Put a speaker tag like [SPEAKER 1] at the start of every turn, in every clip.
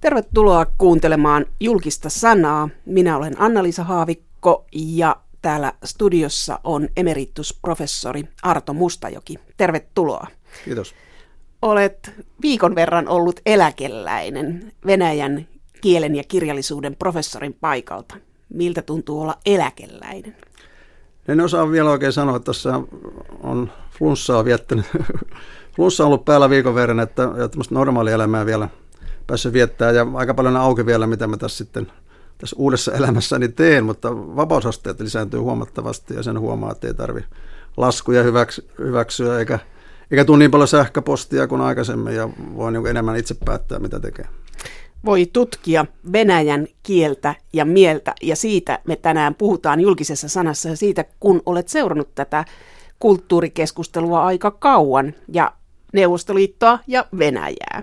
[SPEAKER 1] Tervetuloa kuuntelemaan julkista sanaa. Minä olen Anna-Liisa Haavikko ja täällä studiossa on emeritusprofessori Arto Mustajoki. Tervetuloa.
[SPEAKER 2] Kiitos.
[SPEAKER 1] Olet viikon verran ollut eläkeläinen Venäjän kielen ja kirjallisuuden professorin paikalta. Miltä tuntuu olla eläkeläinen?
[SPEAKER 2] En osaa vielä oikein sanoa, että tässä on flunssaa viettänyt. Flunssa on ollut päällä viikon verran, että, että normaalia elämää vielä päässyt viettää ja aika paljon auki vielä, mitä mä tässä sitten tässä uudessa elämässäni teen, mutta vapausasteet lisääntyy huomattavasti ja sen huomaa, että ei tarvi laskuja hyväksy, hyväksyä eikä, eikä tule niin paljon sähköpostia kuin aikaisemmin ja voi niin enemmän itse päättää, mitä tekee.
[SPEAKER 1] Voi tutkia venäjän kieltä ja mieltä ja siitä me tänään puhutaan julkisessa sanassa ja siitä, kun olet seurannut tätä kulttuurikeskustelua aika kauan ja Neuvostoliittoa ja Venäjää.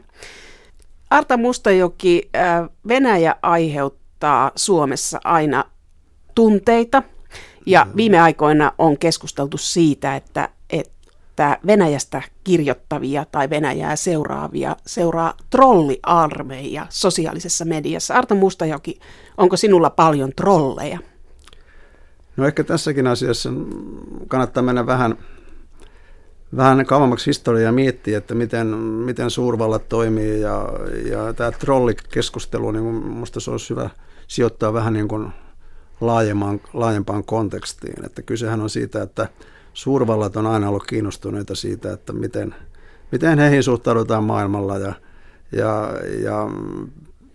[SPEAKER 1] Arta Mustajoki, Venäjä aiheuttaa Suomessa aina tunteita ja viime aikoina on keskusteltu siitä, että, että Venäjästä kirjoittavia tai Venäjää seuraavia seuraa trolliarmeija sosiaalisessa mediassa. Arta Mustajoki, onko sinulla paljon trolleja?
[SPEAKER 2] No ehkä tässäkin asiassa kannattaa mennä vähän vähän kauemmaksi historiaa miettiä, että miten, miten suurvallat toimii ja, ja tämä trollikeskustelu, niin minusta se olisi hyvä sijoittaa vähän niin kuin laajempaan, laajempaan kontekstiin. Että kysehän on siitä, että suurvallat on aina ollut kiinnostuneita siitä, että miten, miten heihin suhtaudutaan maailmalla ja, ja, ja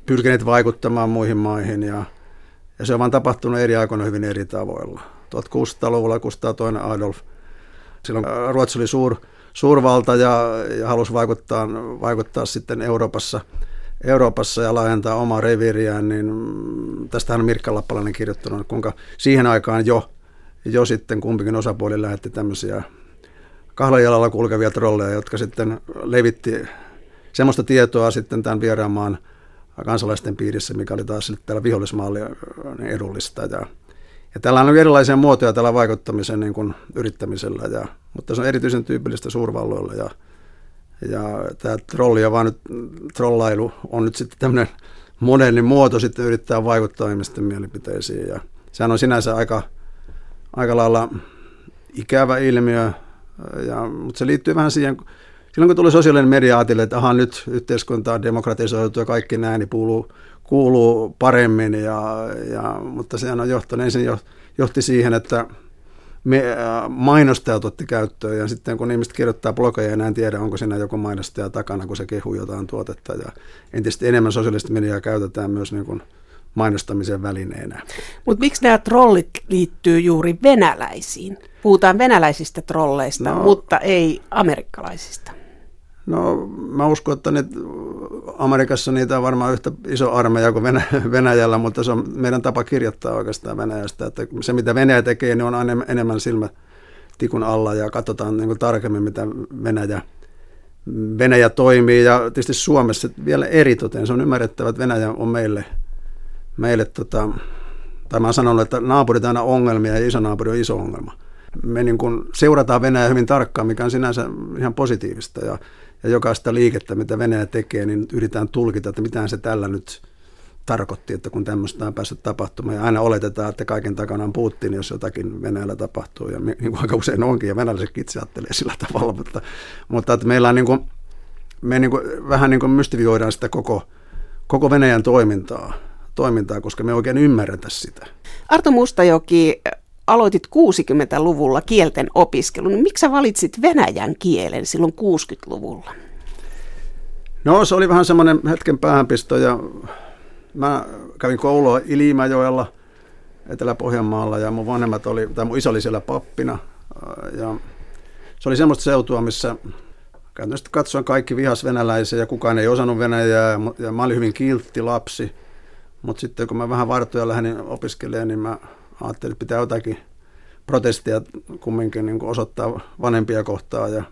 [SPEAKER 2] pyrkineet vaikuttamaan muihin maihin ja, ja se on vaan tapahtunut eri aikoina hyvin eri tavoilla. 1600-luvulla Kustaa toinen Adolf – Silloin Ruotsi oli suur, suurvalta ja, ja halusi vaikuttaa, vaikuttaa sitten Euroopassa, Euroopassa ja laajentaa omaa reviiriään, niin tästähän on Mirkka Lappalainen kirjoittanut, kuinka siihen aikaan jo, jo sitten kumpikin osapuoli lähetti tämmöisiä kahlajalalla kulkevia trolleja, jotka sitten levitti semmoista tietoa sitten tämän vieraan maan kansalaisten piirissä, mikä oli taas täällä vihollismaalle edullista. Ja ja tällä on erilaisia muotoja tällä vaikuttamisen niin kuin yrittämisellä, ja, mutta se on erityisen tyypillistä suurvalloilla. Ja, ja tämä trolli ja vaan nyt trollailu on nyt sitten tämmöinen moderni muoto sitten yrittää vaikuttaa ihmisten mielipiteisiin. Ja sehän on sinänsä aika, aika lailla ikävä ilmiö, ja, mutta se liittyy vähän siihen, silloin kun tuli sosiaalinen media ajatellen, että aha, nyt yhteiskunta on demokratisoitu ja kaikki näin, niin kuuluu kuuluu paremmin, ja, ja, mutta sehän on johtanut, ensin johti siihen, että me, äh, mainostajat otti käyttöön ja sitten kun ihmiset kirjoittaa blogeja ja enää tiedä, onko siinä joku mainostaja takana, kun se kehuu jotain tuotetta ja entistä enemmän sosiaalista mediaa käytetään myös niin kuin mainostamisen välineenä.
[SPEAKER 1] Mutta miksi nämä trollit liittyy juuri venäläisiin? Puhutaan venäläisistä trolleista, no, mutta ei amerikkalaisista.
[SPEAKER 2] No mä uskon, että nyt Amerikassa niitä on varmaan yhtä iso armeija kuin Venäjällä, mutta se on meidän tapa kirjoittaa oikeastaan Venäjästä. Että se mitä Venäjä tekee, niin on aina enemmän silmä tikun alla ja katsotaan niin tarkemmin, mitä Venäjä, Venäjä toimii. Ja tietysti Suomessa vielä eritoten se on ymmärrettävä, että Venäjä on meille, meille tota, tai mä sanon, että naapurit aina ongelmia ja iso naapuri on iso ongelma. Me niin kuin seurataan Venäjä hyvin tarkkaan, mikä on sinänsä ihan positiivista. Ja ja jokaista liikettä, mitä Venäjä tekee, niin yritetään tulkita, että mitään se tällä nyt tarkoitti, että kun tämmöistä on päässyt tapahtumaan. Ja aina oletetaan, että kaiken takana on Putin, jos jotakin Venäjällä tapahtuu. Ja niin kuin aika usein onkin, ja venäläiset itse ajattelee sillä tavalla. Mutta, mutta että meillä on niin kuin, me niin kuin, vähän niin kuin mystifioidaan sitä koko, koko Venäjän toimintaa, toimintaa, koska me oikein ymmärretä sitä.
[SPEAKER 1] Arto Mustajoki, aloitit 60-luvulla kielten opiskelun, niin miksi sä valitsit venäjän kielen silloin 60-luvulla?
[SPEAKER 2] No se oli vähän semmoinen hetken päähänpisto ja mä kävin koulua Ilimäjoella Etelä-Pohjanmaalla ja mun vanhemmat oli, tai mun iso oli siellä pappina ja se oli semmoista seutua, missä käytännössä katsoen kaikki vihas venäläisiä ja kukaan ei osannut venäjää ja mä olin hyvin kiltti lapsi, mutta sitten kun mä vähän vartoja lähdin opiskelemaan, niin mä ajattelin, että pitää jotakin protestia kumminkin niin osoittaa vanhempia kohtaan. Ja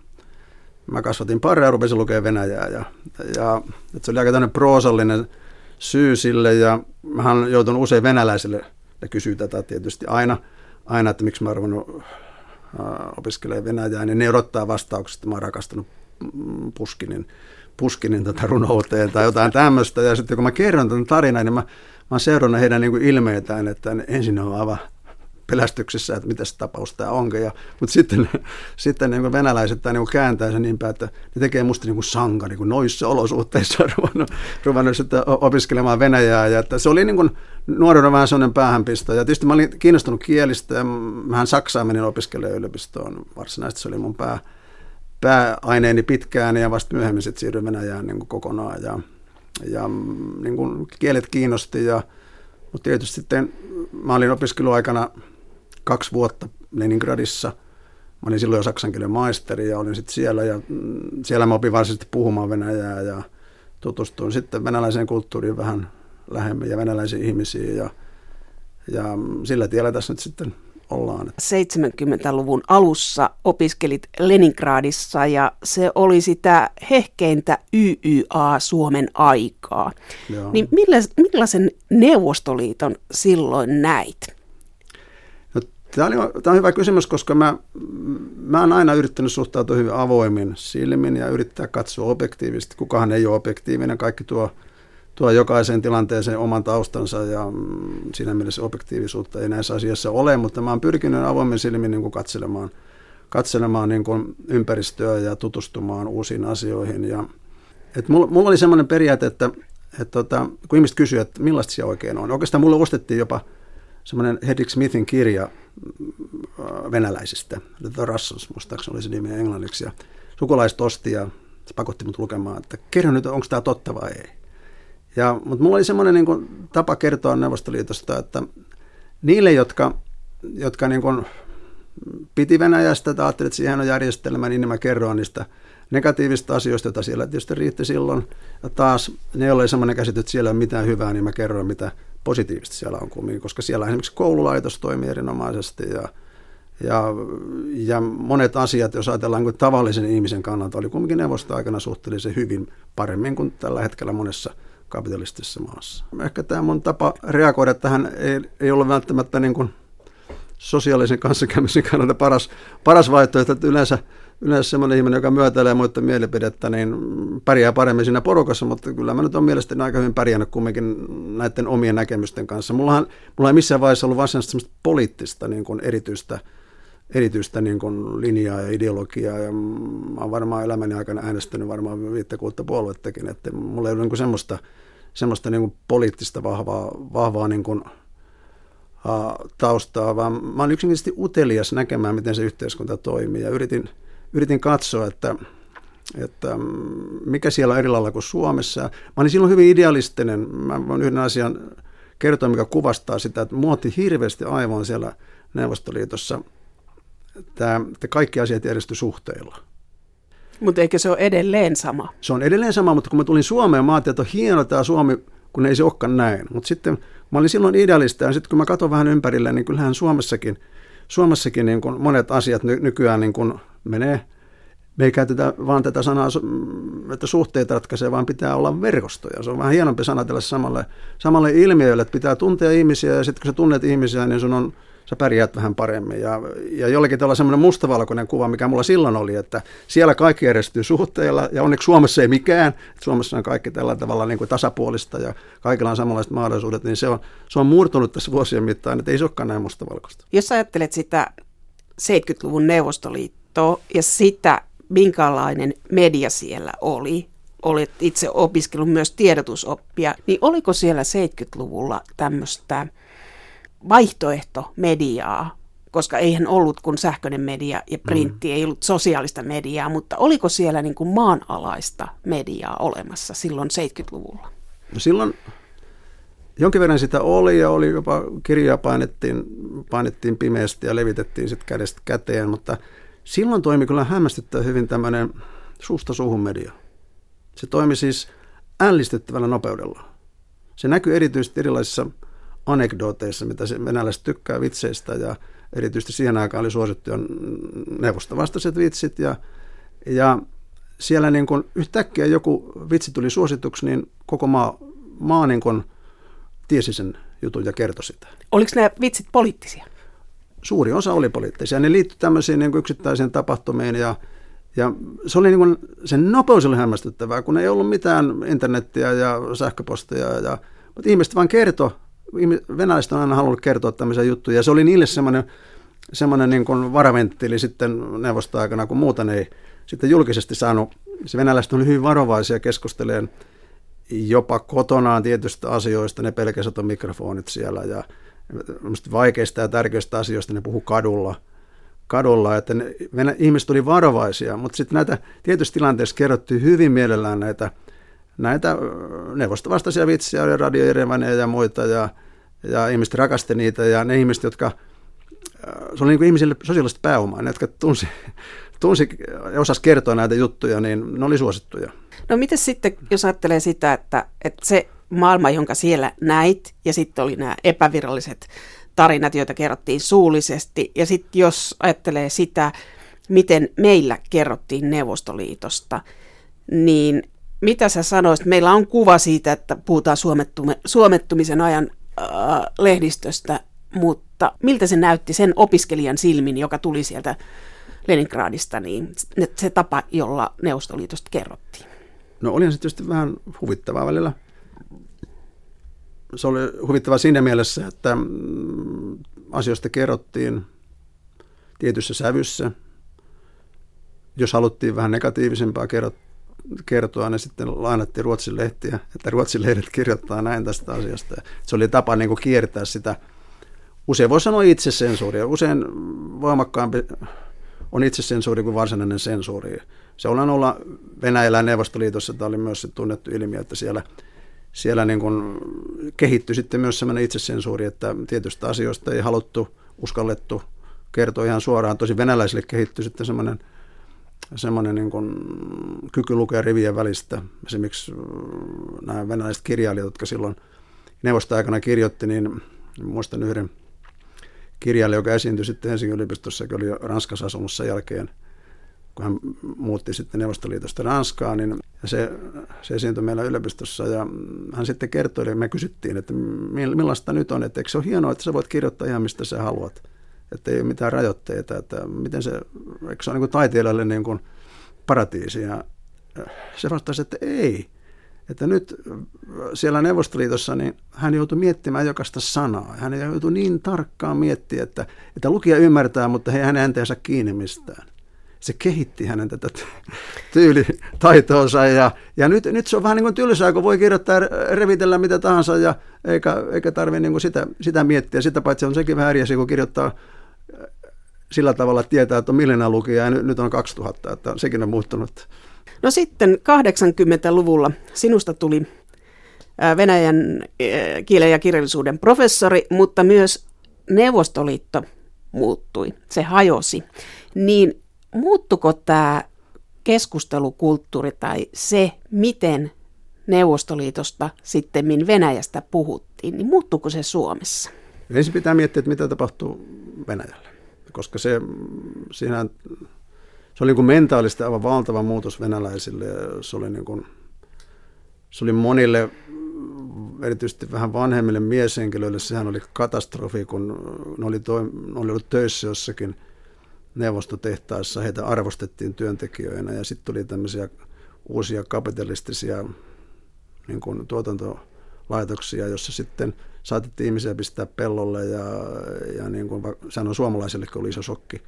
[SPEAKER 2] mä kasvatin parrea ja rupesin lukemaan Venäjää. Ja, ja että se oli aika tämmöinen proosallinen syy sille. Ja mähän joutunut usein venäläisille ja kysyä tätä tietysti aina, aina että miksi mä oon ruvennut opiskelemaan Venäjää, niin ne odottaa vastauksesta, että mä oon rakastanut Puskinin, Puskinin tota runouteen tai jotain tämmöistä. Ja sitten kun mä kerron tämän tarinan, niin mä, mä oon seurannut heidän niin kuin ilmeitään, että ensin on aivan pelästyksessä, että mitä se tapaus tämä onkin. Ja, mutta sitten, sitten niin venäläiset tai niin kääntää sen niin päin, että ne tekee musta niin sanka niin noissa olosuhteissa ruvennut, ruvennut sitten opiskelemaan Venäjää. Ja että se oli niin kuin nuorena vähän sellainen päähänpisto. Ja tietysti mä olin kiinnostunut kielistä ja mähän Saksaan menin opiskelemaan yliopistoon. Varsinaisesti se oli mun pää, pääaineeni pitkään ja vasta myöhemmin sitten siirryin Venäjään niin kokonaan. Ja, ja niin kuin kielet kiinnosti ja mutta tietysti sitten mä olin opiskeluaikana kaksi vuotta Leningradissa. Mä olin silloin jo saksan kielen maisteri ja olin sitten siellä ja mm, siellä mä opin varsinaisesti puhumaan venäjää ja tutustuin sitten venäläiseen kulttuuriin vähän lähemmin ja venäläisiin ihmisiin ja, ja sillä tiellä tässä nyt sitten ollaan.
[SPEAKER 1] 70-luvun alussa opiskelit Leningradissa ja se oli sitä hehkeintä YYA Suomen aikaa. Joo. Niin millaisen Neuvostoliiton silloin näit?
[SPEAKER 2] Tämä, oli, tämä on hyvä kysymys, koska mä, mä oon aina yrittänyt suhtautua hyvin avoimin silmin ja yrittää katsoa objektiivisesti. Kukahan ei ole objektiivinen, kaikki tuo, tuo jokaiseen tilanteeseen oman taustansa ja mm, siinä mielessä objektiivisuutta ei näissä asiassa ole, mutta mä oon pyrkinyt avoimin silmin niin kuin katselemaan, katselemaan niin kuin ympäristöä ja tutustumaan uusiin asioihin. Ja, et mulla, mulla oli semmoinen periaate, että, että tota, kun ihmiset kysyvät, että millaista se oikein on. Oikeastaan mulle ostettiin jopa semmoinen Hedrick Smithin kirja äh, venäläisistä, The Russians, muistaakseni oli se nimi englanniksi, ja sukulaiset osti ja se pakotti mut lukemaan, että kerro nyt, onko tämä totta vai ei. Ja, mutta mulla oli semmoinen niin tapa kertoa Neuvostoliitosta, että niille, jotka, jotka niin kuin, piti Venäjästä tai ajattelivat, että siihen on järjestelmä, niin mä kerroin niistä negatiivista asioista, joita siellä tietysti riitti silloin. Ja taas ne, oli semmoinen käsitys, että siellä ei ole mitään hyvää, niin mä kerroin, mitä positiivista siellä on kumminkin, koska siellä esimerkiksi koululaitos toimii erinomaisesti ja, ja, ja monet asiat, jos ajatellaan kuin tavallisen ihmisen kannalta, oli kumminkin neuvostoaikana suhteellisen hyvin paremmin kuin tällä hetkellä monessa kapitalistisessa maassa. Ehkä tämä mun tapa reagoida tähän ei, ei ole välttämättä niin kuin sosiaalisen kanssakäymisen kannalta paras, paras vaihtoehto, että yleensä yleensä semmoinen ihminen, joka myötäilee muiden mielipidettä, niin pärjää paremmin siinä porukassa, mutta kyllä mä nyt on mielestäni aika hyvin pärjännyt kumminkin näiden omien näkemysten kanssa. Mulla ei missään vaiheessa ollut varsinaisesti poliittista niin kuin erityistä, erityistä niin kuin linjaa ja ideologiaa, ja mä oon varmaan elämäni aikana äänestänyt varmaan viittä kuutta puoluettakin, että mulla ei ollut niin kuin semmoista, semmoista niin kuin poliittista vahvaa, vahvaa niin kuin, taustaa, vaan mä oon yksinkertaisesti utelias näkemään, miten se yhteiskunta toimii, ja yritin – yritin katsoa, että, että mikä siellä on eri lailla kuin Suomessa. Mä olin silloin hyvin idealistinen. Mä voin yhden asian kertoa, mikä kuvastaa sitä, että muotti hirveästi aivoin siellä Neuvostoliitossa. Tämä, että kaikki asiat järjestyi suhteilla.
[SPEAKER 1] Mutta eikö se ole edelleen sama?
[SPEAKER 2] Se on edelleen sama, mutta kun mä tulin Suomeen, mä ajattelin, että on hieno tämä Suomi, kun ei se olekaan näin. Mutta sitten mä olin silloin idealista ja sitten kun mä katson vähän ympärille, niin kyllähän Suomessakin, Suomessakin niin kuin monet asiat ny- nykyään niin kuin menee, me ei käytetä vaan tätä sanaa, että suhteet ratkaisee, vaan pitää olla verkostoja. Se on vähän hienompi sanatella samalle, samalle ilmiölle, että pitää tuntea ihmisiä ja sitten kun sä tunnet ihmisiä, niin sun on, sä pärjäät vähän paremmin. Ja, ja jollakin tällä semmoinen mustavalkoinen kuva, mikä mulla silloin oli, että siellä kaikki järjestyy suhteilla ja onneksi Suomessa ei mikään. Suomessa on kaikki tällä tavalla niin kuin tasapuolista ja kaikilla on samanlaiset mahdollisuudet, niin se on, se on murtunut tässä vuosien mittaan, että ei se olekaan näin mustavalkoista.
[SPEAKER 1] Jos ajattelet sitä 70-luvun Neuvostoliittoa, ja sitä, minkälainen media siellä oli, olet itse opiskellut myös tiedotusoppia, niin oliko siellä 70-luvulla tämmöistä vaihtoehtomediaa, koska eihän ollut kuin sähköinen media ja printti, mm. ei ollut sosiaalista mediaa, mutta oliko siellä niin kuin maanalaista mediaa olemassa silloin 70-luvulla?
[SPEAKER 2] No silloin jonkin verran sitä oli ja oli jopa kirjaa painettiin, painettiin pimeästi ja levitettiin sitten kädestä käteen, mutta – Silloin toimi kyllä hämmästyttävän hyvin tämmöinen suusta suuhun media. Se toimi siis ällistyttävällä nopeudella. Se näkyy erityisesti erilaisissa anekdooteissa, mitä se venäläiset tykkää vitseistä ja erityisesti siihen aikaan oli suosittuja neuvostovastaiset vitsit ja, ja siellä niin kun yhtäkkiä joku vitsi tuli suosituksi, niin koko maa, maa niin kun tiesi sen jutun ja kertoi sitä.
[SPEAKER 1] Oliko nämä vitsit poliittisia?
[SPEAKER 2] suuri osa oli poliittisia. Ne liittyi tämmöisiin niin kuin yksittäisiin tapahtumiin ja, Ja se oli niin kuin, sen nopeus oli hämmästyttävää, kun ei ollut mitään internettiä ja sähköpostia. Ja, mutta ihmiset vaan kertoi, venäläiset on aina halunnut kertoa tämmöisiä juttuja. Ja se oli niille semmoinen, semmoinen niin kuin varaventtiili sitten neuvostoaikana, kun muuten ei sitten julkisesti saanut. Se venäläiset oli hyvin varovaisia keskusteleen jopa kotonaan tietystä asioista, ne pelkäsivät on mikrofonit siellä ja vaikeista ja tärkeistä asioista ne puhu kadulla, kadulla että ne, ihmiset oli varovaisia, mutta sitten näitä tietyissä tilanteissa kerrottiin hyvin mielellään näitä, näitä neuvostovastaisia vitsiä, oli Radio Erevaneja ja muita ja, ja ihmiset rakasti niitä ja ne ihmiset, jotka se oli niin kuin ihmisille sosiaalista pääomaa, ne, jotka tunsi, tunsi ja osasi kertoa näitä juttuja, niin ne oli suosittuja.
[SPEAKER 1] No miten sitten, jos ajattelee sitä, että, että se maailma, jonka siellä näit, ja sitten oli nämä epäviralliset tarinat, joita kerrottiin suullisesti, ja sitten jos ajattelee sitä, miten meillä kerrottiin Neuvostoliitosta, niin mitä sä sanoisit? Meillä on kuva siitä, että puhutaan suomettumisen ajan äh, lehdistöstä, mutta miltä se näytti sen opiskelijan silmin, joka tuli sieltä Leningradista, niin se tapa, jolla Neuvostoliitosta kerrottiin?
[SPEAKER 2] No olihan se tietysti vähän huvittavaa välillä. Se oli huvittavaa siinä mielessä, että mm, asioista kerrottiin tietyssä sävyssä. Jos haluttiin vähän negatiivisempaa kertoa, niin sitten lainattiin Ruotsin lehtiä, että Ruotsin lehdet kirjoittaa näin tästä asiasta. Se oli tapa niin kuin kiertää sitä, usein voi sanoa itsesensuuria, usein voimakkaampi on itsesensuuri kuin varsinainen sensuuri. Se ollaan olla Venäjällä ja Neuvostoliitossa, tämä oli myös se tunnettu ilmiö, että siellä, siellä niin kuin kehittyi sitten myös sellainen itsesensuuri, että tietystä asioista ei haluttu, uskallettu kertoa ihan suoraan. Tosi venäläisille kehittyi sitten semmoinen, semmoinen niin kuin kyky lukea rivien välistä. Esimerkiksi nämä venäläiset kirjailijat, jotka silloin neuvostoaikana kirjoitti, niin muistan yhden kirjailija, joka esiintyi sitten Helsingin yliopistossa, joka oli Ranskassa asunut sen jälkeen, kun hän muutti sitten Neuvostoliitosta Ranskaan, niin se, se esiintyi meillä yliopistossa ja hän sitten kertoi, ja me kysyttiin, että millaista nyt on, että eikö se ole hienoa, että sä voit kirjoittaa ihan mistä sä haluat, että ei ole mitään rajoitteita, että miten se, eikö se ole niin taiteilijalle niin kuin paratiisi ja se vastasi, että ei, että nyt siellä Neuvostoliitossa niin hän joutui miettimään jokaista sanaa. Hän joutui niin tarkkaan miettimään, että, että lukija ymmärtää, mutta he hänen saa kiinni mistään. Se kehitti hänen tätä tyylitaitoonsa ja, ja nyt, nyt se on vähän niin kuin tylsää, kun voi kirjoittaa revitellä mitä tahansa ja eikä, eikä tarvitse niin sitä, sitä miettiä. Sitä paitsi on sekin vähän eri asia, kun kirjoittaa sillä tavalla, tietää, että on miljoona lukijaa ja nyt, nyt on 2000, että sekin on muuttunut
[SPEAKER 1] No sitten 80-luvulla sinusta tuli Venäjän kielen ja kirjallisuuden professori, mutta myös Neuvostoliitto muuttui, se hajosi. Niin muuttuko tämä keskustelukulttuuri tai se, miten Neuvostoliitosta sitten Venäjästä puhuttiin, niin muuttuuko se Suomessa?
[SPEAKER 2] Ensin pitää miettiä, että mitä tapahtuu Venäjällä, koska se, siinä se oli niin kuin mentaalisesti aivan valtava muutos venäläisille. Se oli, niin kuin, se oli monille, erityisesti vähän vanhemmille mieshenkilöille, sehän oli katastrofi, kun ne oli, toi, ne oli ollut töissä jossakin neuvostotehtaissa, heitä arvostettiin työntekijöinä ja sitten tuli tämmöisiä uusia kapitalistisia niin kuin tuotantolaitoksia, jossa sitten saatettiin ihmisiä pistää pellolle ja, ja niin kuin, sehän on suomalaisille oli iso shokki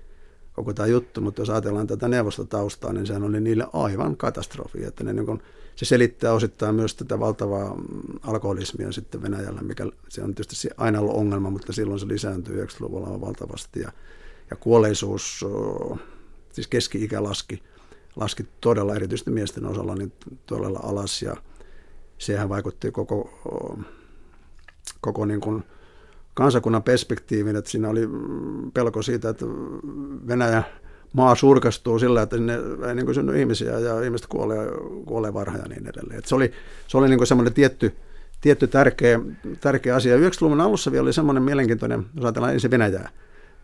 [SPEAKER 2] koko tämä juttu, mutta jos ajatellaan tätä neuvostotaustaa, niin sehän oli niille aivan katastrofi. Että ne, niin kun, se selittää osittain myös tätä valtavaa mm, alkoholismia sitten Venäjällä, mikä se on tietysti aina ollut ongelma, mutta silloin se lisääntyy 90-luvulla valtavasti. Ja, ja kuolleisuus, siis keski-ikä laski, laski todella erityisesti miesten osalla niin todella alas ja sehän vaikutti koko, koko niin kuin, kansakunnan perspektiivin, että siinä oli pelko siitä, että Venäjä maa surkastuu sillä, että sinne ei niin synny ihmisiä ja ihmiset kuolee, kuolee varhain ja niin edelleen. Että se oli, se oli niin semmoinen tietty, tietty tärkeä, tärkeä asia. 90-luvun alussa vielä oli semmoinen mielenkiintoinen, jos ajatellaan ensin Venäjää,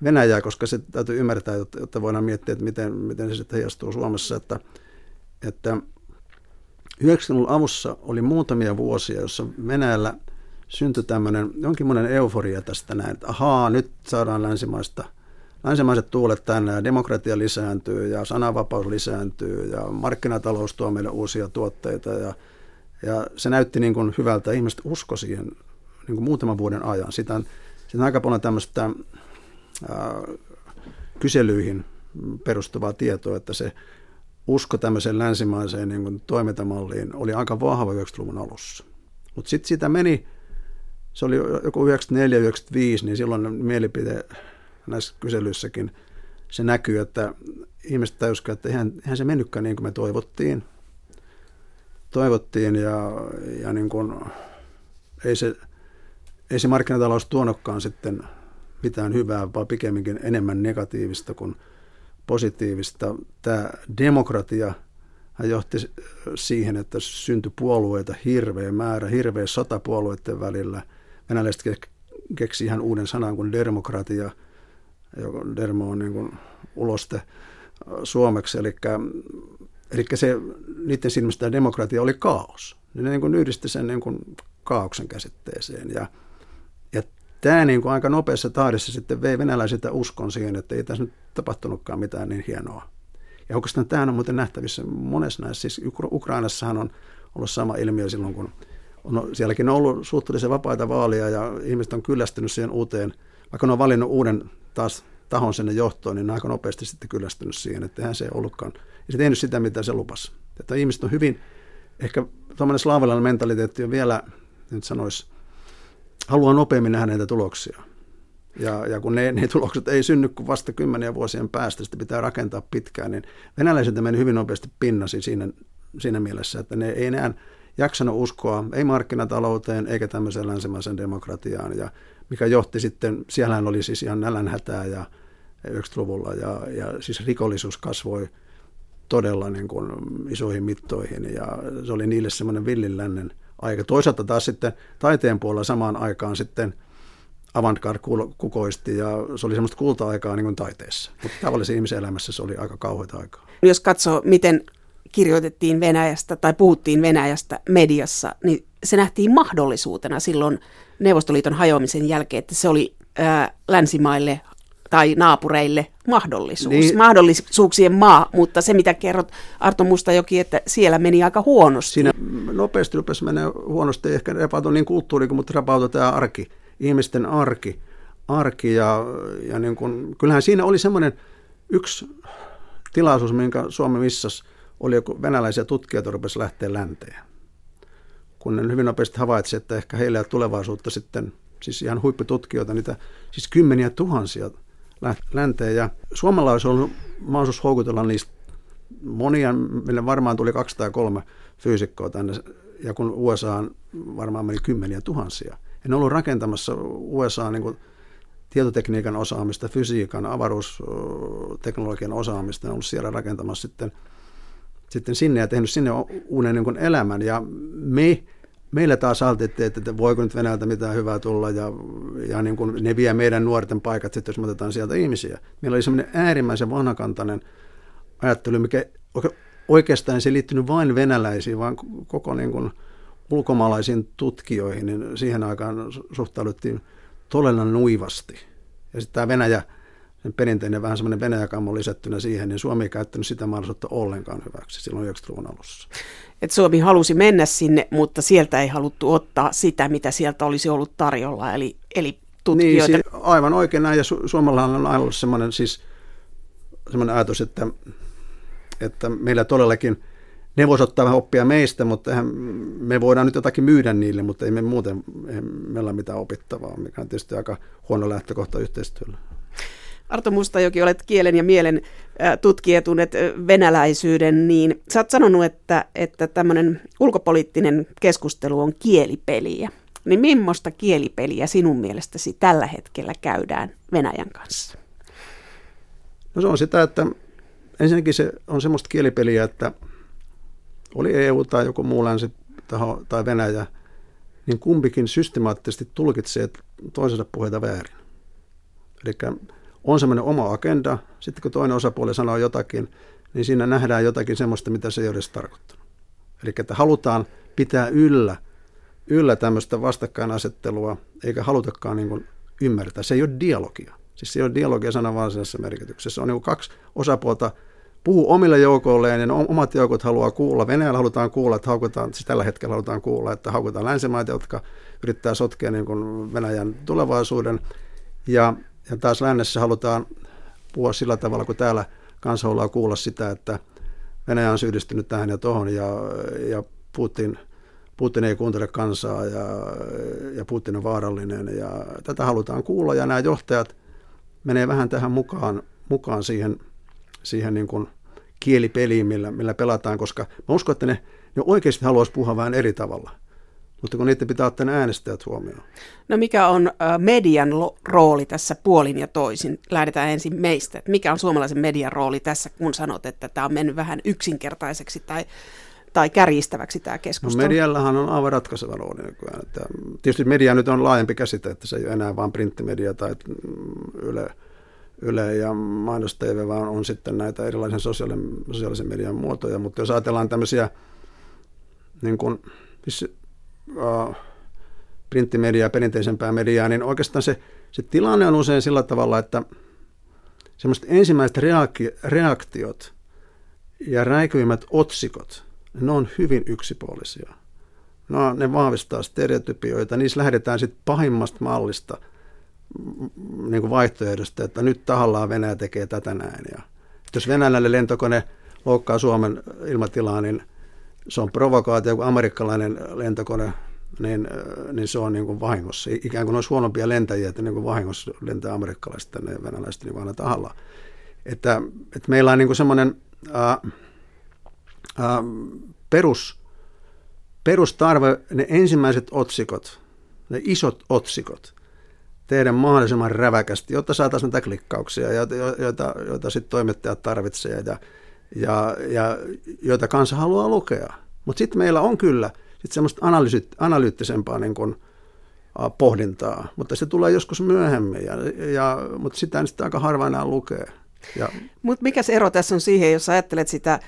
[SPEAKER 2] Venäjää, koska se täytyy ymmärtää, jotta voidaan miettiä, että miten, miten se sitten heijastuu Suomessa, että, että 90-luvun alussa oli muutamia vuosia, jossa Venäjällä – syntyi tämmöinen jonkinlainen euforia tästä näin, että ahaa, nyt saadaan länsimaista länsimaiset tuulet tänne ja demokratia lisääntyy ja sananvapaus lisääntyy ja markkinatalous tuo meille uusia tuotteita ja, ja se näytti niin kuin hyvältä. Ihmiset usko siihen niin kuin muutaman vuoden ajan. Sitä on, sitä on aika paljon tämmöistä kyselyihin perustuvaa tietoa, että se usko tämmöiseen länsimaiseen niin kuin toimintamalliin oli aika vahva 90-luvun alussa. Mutta sitten sitä meni, se oli joku 94-95, niin silloin mielipide näissä kyselyissäkin se näkyy, että ihmiset tajusivat, että eihän, eihän se mennytkään niin kuin me toivottiin. Toivottiin ja, ja niin kuin, ei, se, ei se markkinatalous tuonutkaan sitten mitään hyvää, vaan pikemminkin enemmän negatiivista kuin positiivista. Tämä demokratia johti siihen, että syntyi puolueita hirveä määrä, hirveä sota puolueiden välillä. Venäläiset keksi ihan uuden sanan kuin demokratia – joka dermo on niin kuin uloste suomeksi, eli, eli se, niiden silmistä demokratia oli kaos. Ne niin kuin yhdisti sen niin kuin kaauksen käsitteeseen ja, ja tämä niin kuin aika nopeassa tahdissa sitten vei venäläisiltä uskon siihen, että ei tässä nyt tapahtunutkaan mitään niin hienoa. Ja oikeastaan tämä on muuten nähtävissä monessa näissä, siis Ukrainassahan on ollut sama ilmiö silloin, kun on, sielläkin on ollut suhteellisen vapaita vaalia ja ihmiset on kyllästynyt siihen uuteen, vaikka ne on valinnut uuden taas tahon sinne johtoon, niin aika nopeasti sitten kyllästynyt siihen, että eihän se ollutkaan. Ja se tehnyt sitä, mitä se lupasi. Että ihmiset on hyvin, ehkä tuommoinen slaavilainen mentaliteetti on vielä, nyt sanoisi, haluaa nopeammin nähdä näitä tuloksia. Ja, ja kun ne, ne tulokset ei synny kuin vasta kymmeniä vuosien päästä, sitä pitää rakentaa pitkään, niin venäläiset meni hyvin nopeasti pinnasi siinä, siinä mielessä, että ne ei enää jaksanut uskoa, ei markkinatalouteen eikä tämmöiseen länsimaisen demokratiaan. Ja mikä johti sitten, siellähän oli siis ihan nälänhätää ja 90-luvulla ja, ja siis rikollisuus kasvoi todella niin kuin isoihin mittoihin ja se oli niille semmoinen villin lännen aika. Toisaalta taas sitten taiteen puolella samaan aikaan sitten avantgarde kukoisti ja se oli semmoista kulta-aikaa niin kuin taiteessa. Mutta tavallisen ihmisen elämässä se oli aika kauheita aikaa.
[SPEAKER 1] Jos katsoo, miten kirjoitettiin Venäjästä tai puhuttiin Venäjästä mediassa, niin se nähtiin mahdollisuutena silloin Neuvostoliiton hajoamisen jälkeen, että se oli ää, länsimaille tai naapureille mahdollisuus, niin. mahdollisuuksien maa, mutta se mitä kerrot Arto Mustajoki, että siellä meni aika huonosti.
[SPEAKER 2] Siinä nopeasti rupesi mennä huonosti, ehkä rapautui niin kulttuuri, mutta rapautui tämä arki, ihmisten arki, arki ja, ja niin kuin, kyllähän siinä oli semmoinen yksi tilaisuus, minkä Suomi missasi, oli joku venäläisiä tutkijoita rupesi lähteä länteen. Kun ne hyvin nopeasti havaitsi, että ehkä heillä ei tulevaisuutta sitten, siis ihan huippututkijoita, niitä siis kymmeniä tuhansia länteen. Ja Suomella olisi ollut mahdollisuus houkutella niistä monia, mille varmaan tuli 203 fyysikkoa tänne, ja kun USA varmaan meni kymmeniä tuhansia. En ollut rakentamassa USA niin kuin tietotekniikan osaamista, fysiikan, avaruusteknologian osaamista, en ollut siellä rakentamassa sitten, sitten sinne ja tehnyt sinne uuden niin elämän. Ja me meillä taas altittiin, että voiko nyt Venäjältä mitään hyvää tulla ja, ja niin kuin ne vie meidän nuorten paikat sitten, jos me otetaan sieltä ihmisiä. Meillä oli semmoinen äärimmäisen vanhakantainen ajattelu, mikä oikeastaan se liittynyt vain venäläisiin, vaan koko niin kuin ulkomaalaisiin tutkijoihin, niin siihen aikaan suhtauduttiin todella nuivasti. Ja sitten tämä Venäjä, sen perinteinen vähän semmoinen Venäjäkammo lisättynä siihen, niin Suomi ei käyttänyt sitä mahdollisuutta ollenkaan hyväksi silloin 90-luvun alussa
[SPEAKER 1] että Suomi halusi mennä sinne, mutta sieltä ei haluttu ottaa sitä, mitä sieltä olisi ollut tarjolla, eli, eli tutkijoita. Niin,
[SPEAKER 2] siis aivan oikein näin, ja Su- Suomella on aina ollut semmoinen, siis, semmoinen ajatus, että, että meillä todellakin ne voisivat ottaa vähän oppia meistä, mutta eihän, me voidaan nyt jotakin myydä niille, mutta ei me muuten, ei meillä ole mitään opittavaa, mikä on tietysti aika huono lähtökohta yhteistyöllä.
[SPEAKER 1] Arto Mustajoki, olet kielen ja mielen tutkija, tunnet venäläisyyden, niin sä oot sanonut, että, että tämmöinen ulkopoliittinen keskustelu on kielipeliä. Niin millaista kielipeliä sinun mielestäsi tällä hetkellä käydään Venäjän kanssa?
[SPEAKER 2] No se on sitä, että ensinnäkin se on semmoista kielipeliä, että oli EU tai joku muu länsi taho tai Venäjä, niin kumpikin systemaattisesti tulkitsee toisensa puheita väärin. Eli on semmoinen oma agenda, sitten kun toinen osapuoli sanoo jotakin, niin siinä nähdään jotakin semmoista, mitä se ei ole edes tarkoittanut. Eli että halutaan pitää yllä, yllä tämmöistä vastakkainasettelua, eikä halutakaan niin kuin ymmärtää. Se ei ole dialogia. Siis se on dialogia sanan varsinaisessa merkityksessä. Se on niin kaksi osapuolta puhuu omille joukoilleen ne omat joukot haluaa kuulla. Venäjällä halutaan kuulla, että haukutaan, siis tällä hetkellä halutaan kuulla, että haukutaan länsimaita, jotka yrittää sotkea niin kuin Venäjän tulevaisuuden. Ja, ja taas lännessä halutaan puhua sillä tavalla, kun täällä kansa haluaa kuulla sitä, että Venäjä on syyllistynyt tähän ja tuohon ja, ja Putin, Putin ei kuuntele kansaa ja, ja Putin on vaarallinen ja tätä halutaan kuulla ja nämä johtajat menee vähän tähän mukaan, mukaan siihen, siihen niin kuin kielipeliin, millä, millä pelataan, koska mä uskon, että ne, ne oikeasti haluaisi puhua vähän eri tavalla. Mutta kun niiden pitää ottaa ne äänestäjät huomioon.
[SPEAKER 1] No mikä on median rooli tässä puolin ja toisin? Lähdetään ensin meistä. Mikä on suomalaisen median rooli tässä, kun sanot, että tämä on mennyt vähän yksinkertaiseksi tai, tai kärjistäväksi tämä keskustelu?
[SPEAKER 2] No mediallahan on aivan ratkaiseva rooli nykyään. Että tietysti media nyt on laajempi käsite, että se ei ole enää vain printtimedia tai mm, yle, Yle ja mainos TV, vaan on sitten näitä erilaisen sosiaalisen, sosiaalisen median muotoja. Mutta jos ajatellaan tämmöisiä niin kuin, siis äh, printtimediaa, perinteisempää mediaa, niin oikeastaan se, se tilanne on usein sillä tavalla, että semmoiset ensimmäiset reakti, reaktiot ja räikyimmät otsikot, ne on hyvin yksipuolisia. No, ne vahvistaa stereotypioita, niissä lähdetään sitten pahimmasta mallista, niin kuin vaihtoehdosta, että nyt tahallaan Venäjä tekee tätä näin. Ja jos venäläinen lentokone loukkaa Suomen ilmatilaa, niin – se on provokaatio, kun amerikkalainen lentokone, niin, äh, niin se on niin kuin vahingossa. Ikään kuin olisi huonompia lentäjiä, että niin kuin vahingossa lentää amerikkalaiset tänne ja venäläiset niin aina tahalla. Että, että meillä on niin kuin semmoinen ää, äh, ää, äh, perus, perustarve, ne ensimmäiset otsikot, ne isot otsikot, tehdä mahdollisimman räväkästi, jotta saataisiin näitä klikkauksia, joita, joita, joita sitten toimittajat tarvitsee. Ja, ja, ja joita kansa haluaa lukea. Mutta sitten meillä on kyllä sit semmoista analyysi, analyyttisempaa niin kun, uh, pohdintaa, mutta se tulee joskus myöhemmin, ja, ja, mutta sitä sitten aika harva enää lukee.
[SPEAKER 1] Mutta mikä se ero tässä on siihen, jos ajattelet sitä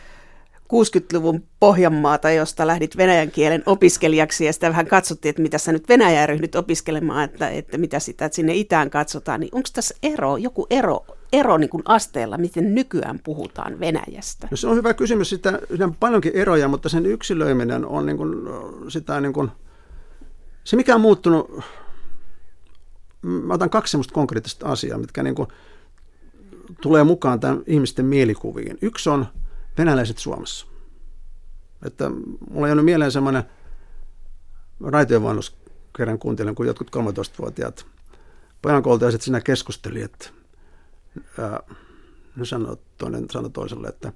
[SPEAKER 1] 60-luvun Pohjanmaata, josta lähdit venäjän kielen opiskelijaksi ja sitä vähän katsottiin, että mitä sä nyt Venäjää ryhdyt opiskelemaan, että, että mitä sitä, että sinne itään katsotaan, niin onko tässä ero, joku ero ero niin kuin asteella, miten nykyään puhutaan Venäjästä?
[SPEAKER 2] No se on hyvä kysymys. Sitä, sitä on paljonkin eroja, mutta sen yksilöiminen on niin kuin, sitä niin kuin, se mikä on muuttunut, mä otan kaksi semmoista konkreettista asiaa, mitkä niin kuin tulee mukaan tämän ihmisten mielikuviin. Yksi on venäläiset Suomessa. Että mulla ei ole mieleen semmoinen raitiovannus kerran kuuntelin, kun jotkut 13-vuotiaat pojankoulutaiset siinä keskusteli, että ne sanoi, toinen sanoi toiselle, että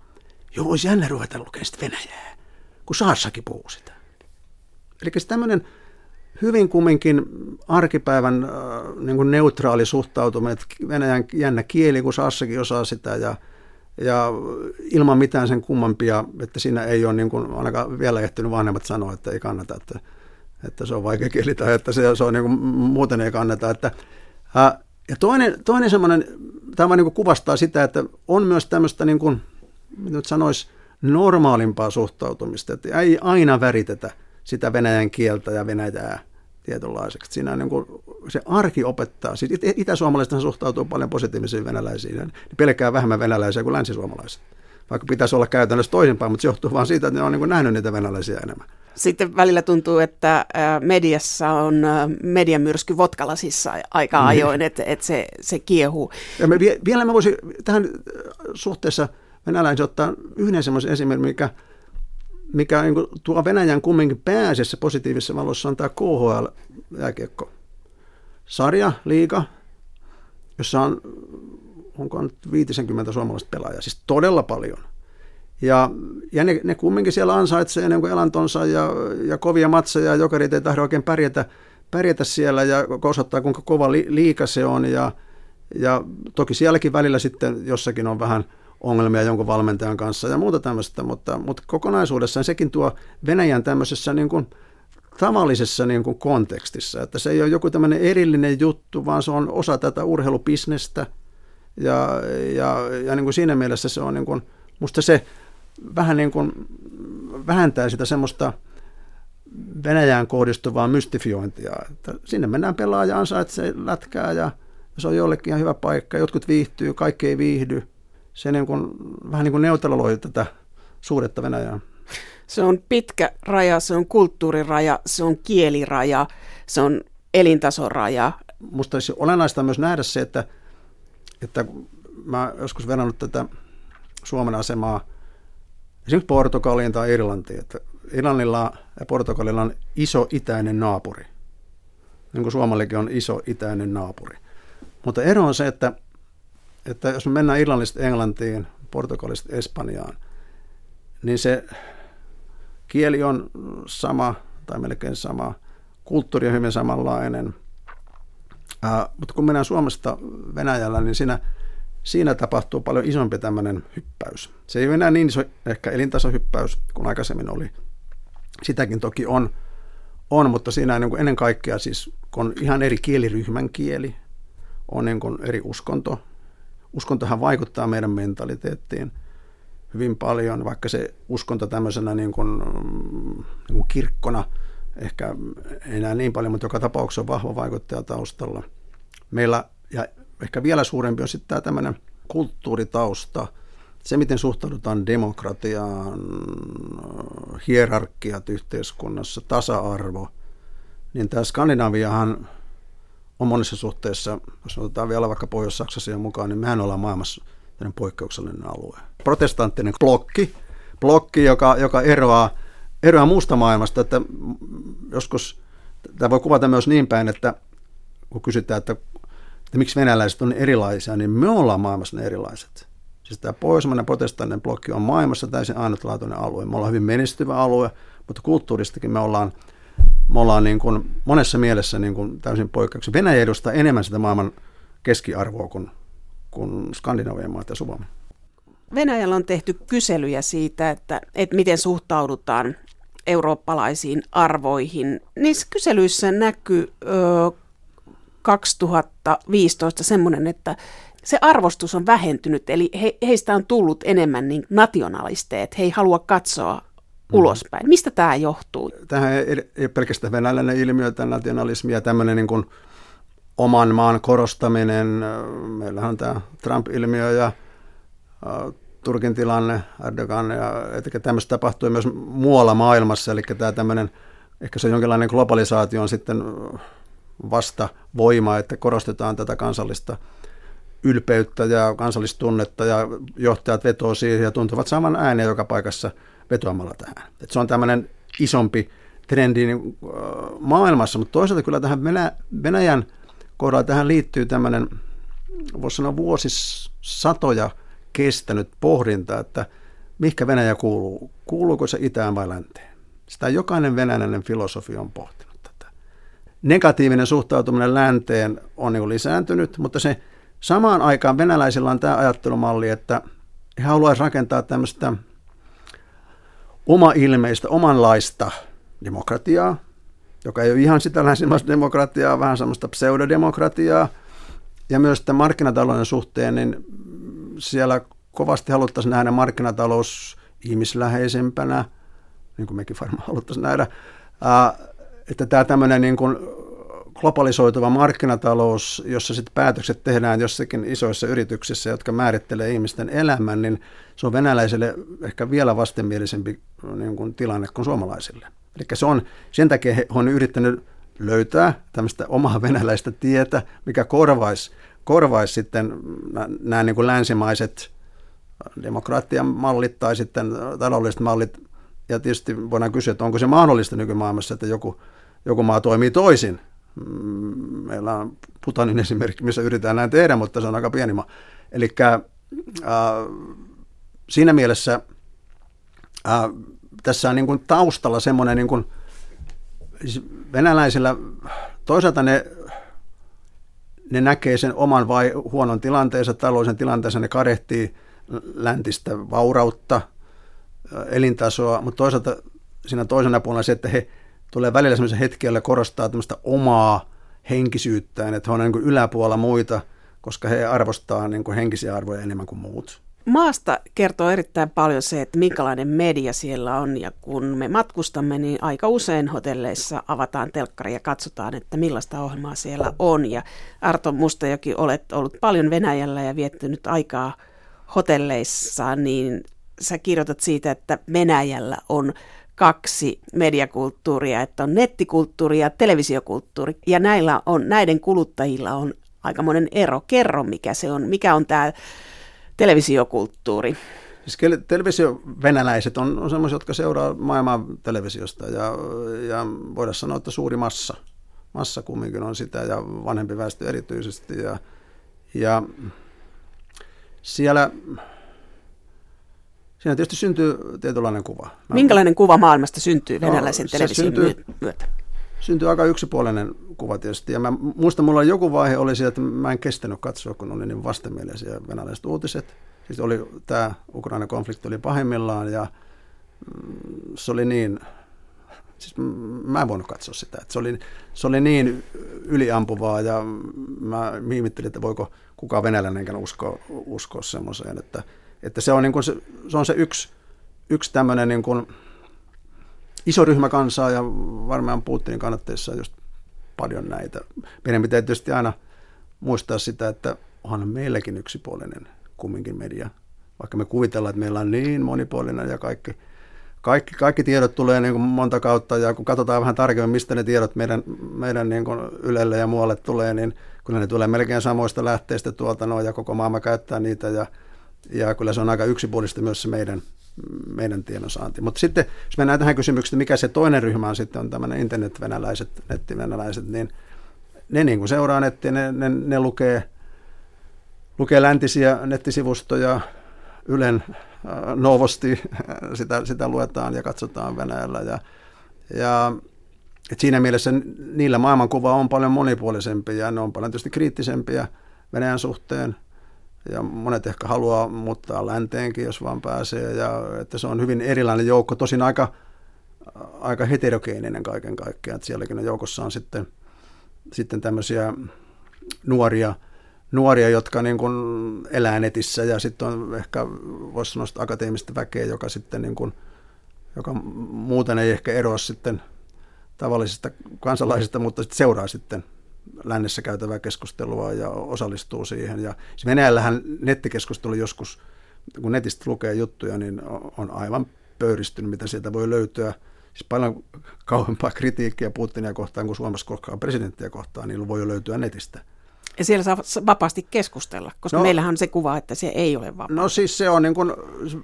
[SPEAKER 2] joo, olisi jännä ruveta lukemaan sitten Venäjää, kun Saassakin puhuu sitä. Eli tämmöinen hyvin kumminkin arkipäivän niin kuin neutraali suhtautuminen, että Venäjän jännä kieli, kun Saassakin osaa sitä ja, ja ilman mitään sen kummampia, että siinä ei ole niin kuin, ainakaan vielä ehtinyt vanhemmat sanoa, että ei kannata, että, että se on vaikea kieli tai että se, se on niin kuin, muuten ei kannata. Että, ää, ja toinen, toinen semmoinen tämä niin kuvastaa sitä, että on myös tämmöistä, niin kuin, nyt sanoisi, normaalimpaa suhtautumista, että ei aina väritetä sitä venäjän kieltä ja venäjää tietynlaiseksi. Siinä niin kuin, se arki opettaa. Siis itäsuomalaiset suhtautuu paljon positiivisiin venäläisiin. Ne pelkää vähemmän venäläisiä kuin länsisuomalaiset. Vaikka pitäisi olla käytännössä toisinpäin, mutta se johtuu vain siitä, että ne on niin kuin nähnyt niitä venäläisiä enemmän.
[SPEAKER 1] Sitten välillä tuntuu, että mediassa on mediamyrsky votkalasissa aika mm. ajoin, että, että se, se kiehuu.
[SPEAKER 2] Ja me, vielä mä voisin tähän suhteessa venäläisen ottaa yhden semmoisen esimerkin, mikä, mikä niin kuin tuo Venäjän kumminkin pääasiassa positiivisessa valossa on tämä KHL-jääkiekko. Sarja, liiga, jossa on, onko nyt 50 suomalaista pelaajaa, siis todella paljon – ja, ja ne, ne kumminkin siellä ansaitsee niin elantonsa ja, ja kovia matseja ja jokerit ei tahdo oikein pärjätä, pärjätä siellä ja osoittaa kuinka kova li, liika se on. Ja, ja toki sielläkin välillä sitten jossakin on vähän ongelmia jonkun valmentajan kanssa ja muuta tämmöistä, mutta, mutta kokonaisuudessaan sekin tuo Venäjän tämmöisessä niin kuin tavallisessa niin kuin kontekstissa, että se ei ole joku tämmöinen erillinen juttu, vaan se on osa tätä urheilubisnestä ja, ja, ja niin kuin siinä mielessä se on niin kuin, musta se vähän niin kuin vähentää sitä semmoista Venäjään kohdistuvaa mystifiointia. Että sinne mennään pelaaja ansaitsee lätkää ja, Se on jollekin ihan hyvä paikka. Jotkut viihtyy, kaikki ei viihdy. Se niin kuin, vähän niin kuin neutraloi tätä suuretta Venäjää.
[SPEAKER 1] Se on pitkä raja, se on kulttuuriraja, se on kieliraja, se on elintasoraja.
[SPEAKER 2] Musta olisi olennaista myös nähdä se, että, että mä joskus verrannut tätä Suomen asemaa esimerkiksi Portugaliin tai Irlantiin, että Irlannilla ja Portugalilla on iso itäinen naapuri, niin kuin Suomallekin on iso itäinen naapuri. Mutta ero on se, että, että jos me mennään Irlannista Englantiin, Portugalista Espanjaan, niin se kieli on sama tai melkein sama, kulttuuri on hyvin samanlainen. Ää, mutta kun mennään Suomesta Venäjällä, niin siinä, siinä tapahtuu paljon isompi tämmöinen hyppäys. Se ei ole enää niin iso ehkä elintasohyppäys kuin aikaisemmin oli. Sitäkin toki on, on mutta siinä niin kuin ennen kaikkea siis, on ihan eri kieliryhmän kieli, on niin kuin eri uskonto. Uskontohan vaikuttaa meidän mentaliteettiin – hyvin paljon, vaikka se uskonto tämmöisenä niin kuin, niin kuin kirkkona ehkä enää niin paljon, mutta joka tapauksessa on vahva vaikuttaja taustalla. Meillä, ja ehkä vielä suurempi on sitten tämä tämmöinen kulttuuritausta, se miten suhtaudutaan demokratiaan, hierarkiat yhteiskunnassa, tasa-arvo, niin tämä Skandinaviahan on monissa suhteissa, jos otetaan vielä vaikka Pohjois-Saksassa mukaan, niin mehän ollaan maailmassa poikkeuksellinen alue protestanttinen blokki, blokki joka, joka eroaa, eroaa muusta maailmasta. Että joskus tämä voi kuvata myös niin päin, että kun kysytään, että, että miksi venäläiset on erilaisia, niin me ollaan maailmassa ne erilaiset. Siis tämä pohjoismainen protestanttinen blokki on maailmassa täysin ainutlaatuinen alue. Me ollaan hyvin menestyvä alue, mutta kulttuuristakin me ollaan, me ollaan niin kuin monessa mielessä niin kuin täysin poikkeuksia. Venäjä edustaa enemmän sitä maailman keskiarvoa kuin, kuin Skandinavian maat ja Suomi.
[SPEAKER 1] Venäjällä on tehty kyselyjä siitä, että, että miten suhtaudutaan eurooppalaisiin arvoihin. Niissä kyselyissä näkyy ö, 2015 semmoinen, että se arvostus on vähentynyt, eli he, heistä on tullut enemmän niin nationalisteet. He ei halua katsoa mm. ulospäin. Mistä tämä johtuu?
[SPEAKER 2] Tähän ei, ei pelkästään venäläinen ilmiö, tämä nationalismi ja tämmöinen niin kuin oman maan korostaminen. Meillähän on tämä Trump-ilmiö ja Turkin tilanne, Erdogan, ja että tämmöistä tapahtui myös muualla maailmassa, eli tämä tämmöinen, ehkä se jonkinlainen globalisaatio on sitten vasta voima, että korostetaan tätä kansallista ylpeyttä ja kansallistunnetta ja johtajat vetoo siihen ja tuntuvat saman äänen joka paikassa vetoamalla tähän. Et se on tämmöinen isompi trendi niin, maailmassa, mutta toisaalta kyllä tähän Venäjän kohdalla tähän liittyy tämmöinen, voisi sanoa vuosisatoja kestänyt pohdinta, että mihinkä Venäjä kuuluu. Kuuluuko se itään vai länteen? Sitä jokainen venäläinen filosofi on pohtinut tätä. Negatiivinen suhtautuminen länteen on niin lisääntynyt, mutta se samaan aikaan venäläisillä on tämä ajattelumalli, että he haluaisivat rakentaa tämmöistä oma-ilmeistä, omanlaista demokratiaa, joka ei ole ihan sitä länsimaista demokratiaa, vähän semmoista pseudodemokratiaa. Ja myös tämän markkinatalouden suhteen, niin siellä kovasti haluttaisiin nähdä markkinatalous ihmisläheisempänä, niin kuin mekin varmaan haluttaisiin nähdä, että tämä tämmöinen niin kuin globalisoituva markkinatalous, jossa sitten päätökset tehdään jossakin isoissa yrityksissä, jotka määrittelee ihmisten elämän, niin se on venäläisille ehkä vielä vastenmielisempi niin kuin tilanne kuin suomalaisille. Eli se on, sen takia he on yrittänyt löytää tämmöistä omaa venäläistä tietä, mikä korvaisi korvaisi sitten nämä niin kuin länsimaiset demokraattian mallit tai sitten taloudelliset mallit. Ja tietysti voidaan kysyä, että onko se mahdollista nykymaailmassa, että joku, joku maa toimii toisin. Mm, meillä on Putanin esimerkki, missä yritetään näin tehdä, mutta se on aika pieni maa. Eli äh, siinä mielessä äh, tässä on niin kuin taustalla semmoinen niin kuin, siis venäläisillä, toisaalta ne ne näkee sen oman vai huonon tilanteensa, taloudellisen tilanteensa, ne karehtii läntistä vaurautta, elintasoa, mutta toisaalta siinä toisena puolella se, että he tulee välillä sellaisen hetkellä korostaa tämmöistä omaa henkisyyttään, että he on niin yläpuolella muita, koska he arvostaa niin henkisiä arvoja enemmän kuin muut.
[SPEAKER 1] Maasta kertoo erittäin paljon se, että minkälainen media siellä on ja kun me matkustamme, niin aika usein hotelleissa avataan telkkari ja katsotaan, että millaista ohjelmaa siellä on. Ja Arto Mustajoki, olet ollut paljon Venäjällä ja viettänyt aikaa hotelleissa, niin sä kirjoitat siitä, että Venäjällä on kaksi mediakulttuuria, että on nettikulttuuri ja televisiokulttuuri. Ja näillä on, näiden kuluttajilla on aikamoinen ero. Kerro, mikä se on, mikä on tämä televisiokulttuuri?
[SPEAKER 2] Siis televisiovenäläiset on, on sellaisia, jotka seuraa maailman televisiosta ja, ja voidaan sanoa, että suuri massa, massa kumminkin on sitä ja vanhempi väestö erityisesti. Ja, ja siellä, siinä tietysti syntyy tietynlainen kuva.
[SPEAKER 1] Minkälainen kuva maailmasta syntyy venäläisen no, television syntyy, myötä?
[SPEAKER 2] Syntyy aika yksipuolinen kuva tietysti. Ja mä muistan, mulla joku vaihe oli se, että mä en kestänyt katsoa, kun oli niin vastenmielisiä venäläiset uutiset. Siis oli, tämä Ukrainan konflikti oli pahimmillaan ja mm, se oli niin, siis mä en voinut katsoa sitä. Että se, oli, se oli niin yliampuvaa ja mä miimittelin, että voiko kukaan venäläinenkään uskoa, uskoa semmoiseen, että, että se on, niin kuin se, se, on se yksi, yksi tämmöinen niin kuin, iso ryhmä kansaa ja varmaan Putinin kannatteissa on just paljon näitä. Meidän pitää tietysti aina muistaa sitä, että onhan meilläkin yksipuolinen kumminkin media. Vaikka me kuvitellaan, että meillä on niin monipuolinen ja kaikki, kaikki, kaikki tiedot tulee niin kuin monta kautta ja kun katsotaan vähän tarkemmin, mistä ne tiedot meidän, meidän niin kuin Ylelle ja muualle tulee, niin kyllä ne tulee melkein samoista lähteistä tuolta ja koko maailma käyttää niitä ja, ja kyllä se on aika yksipuolista myös se meidän, meidän tiedonsaanti. Mutta sitten, jos mennään tähän kysymykseen, mikä se toinen ryhmä on sitten, on tämmöinen internetvenäläiset, nettivenäläiset, niin ne niin kuin seuraa nettiä, ne, ne, ne lukee, lukee läntisiä nettisivustoja, Ylen äh, Novosti, sitä, sitä luetaan ja katsotaan Venäjällä. Ja, ja et siinä mielessä niillä maailmankuva on paljon monipuolisempi ja ne on paljon tietysti kriittisempiä Venäjän suhteen ja monet ehkä haluaa muuttaa länteenkin, jos vaan pääsee, ja että se on hyvin erilainen joukko, tosin aika, aika heterogeeninen kaiken kaikkiaan, että sielläkin joukossa on sitten, sitten tämmöisiä nuoria, nuoria, jotka niin kuin elää netissä, ja sitten on ehkä, voisi sanoa akateemista väkeä, joka sitten niin kuin, joka muuten ei ehkä eroa sitten tavallisista kansalaisista, mutta sitten seuraa sitten lännessä käytävää keskustelua ja osallistuu siihen. Ja siis Venäjällähän nettikeskustelu joskus, kun netistä lukee juttuja, niin on aivan pöyristynyt, mitä sieltä voi löytyä. Siis paljon kauempaa kritiikkiä Putinia kohtaan kuin Suomessa koskaan presidenttiä kohtaan, niin voi löytyä netistä.
[SPEAKER 1] Ja siellä saa vapaasti keskustella, koska no, meillähän on se kuva, että se ei ole vapaa.
[SPEAKER 2] No siis se on niin kuin,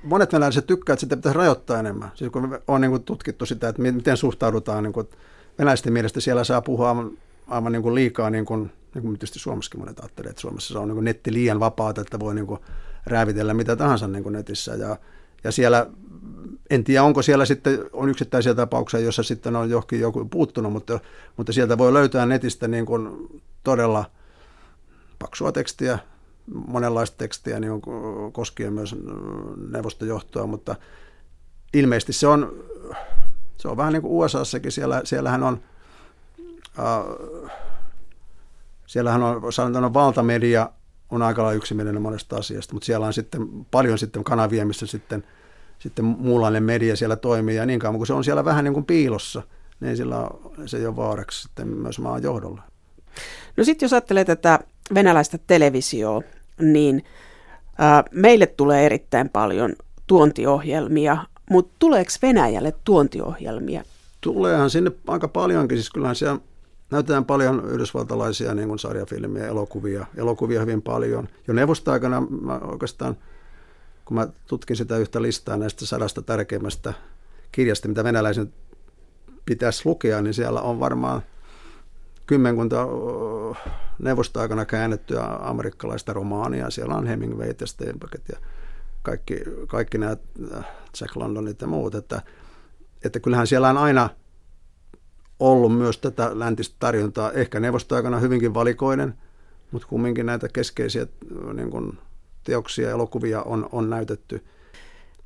[SPEAKER 2] monet venäläiset tykkää, että sitä pitäisi rajoittaa enemmän. Siis kun on niin kuin tutkittu sitä, että miten suhtaudutaan niin kuin, venäläisten mielestä siellä saa puhua aivan niin kuin liikaa, niin kuin, niin kuin tietysti Suomessakin monet ajattelee, että Suomessa se on niin kuin netti liian vapaata, että voi niin kuin räävitellä mitä tahansa niin kuin netissä. Ja, ja siellä, en tiedä onko siellä sitten, on yksittäisiä tapauksia, joissa sitten on johonkin joku puuttunut, mutta, mutta sieltä voi löytää netistä niin kuin todella paksua tekstiä, monenlaista tekstiä niin kuin koskien myös neuvostojohtoa, mutta ilmeisesti se on, se on vähän niin kuin USAssakin, siellä, siellähän on äh, siellähän on, sanotaan, valtamedia on aika lailla yksimielinen monesta asiasta, mutta siellä on sitten paljon sitten kanavia, missä sitten, sitten muunlainen media siellä toimii, ja niin kauan kun se on siellä vähän niin kuin piilossa, niin sillä se ei ole vaaraksi sitten myös maan johdolla.
[SPEAKER 1] No sitten jos ajattelee tätä venäläistä televisioa, niin ää, meille tulee erittäin paljon tuontiohjelmia, mutta tuleeko Venäjälle tuontiohjelmia?
[SPEAKER 2] Tuleehan sinne aika paljonkin, siis kyllähän siellä näytetään paljon yhdysvaltalaisia niin kuin sarjafilmiä, elokuvia, elokuvia hyvin paljon. Jo neuvosta-aikana mä oikeastaan, kun mä tutkin sitä yhtä listaa näistä sadasta tärkeimmästä kirjasta, mitä venäläisen pitäisi lukea, niin siellä on varmaan kymmenkunta neuvosta-aikana käännettyä amerikkalaista romaania. Siellä on Hemingway ja Steinbeckett ja kaikki, kaikki nämä äh, Jack Londonit ja muut. Että, että kyllähän siellä on aina ollut myös tätä läntistä tarjontaa, ehkä neuvostoaikana hyvinkin valikoinen, mutta kumminkin näitä keskeisiä niin kuin, teoksia ja elokuvia on, on näytetty.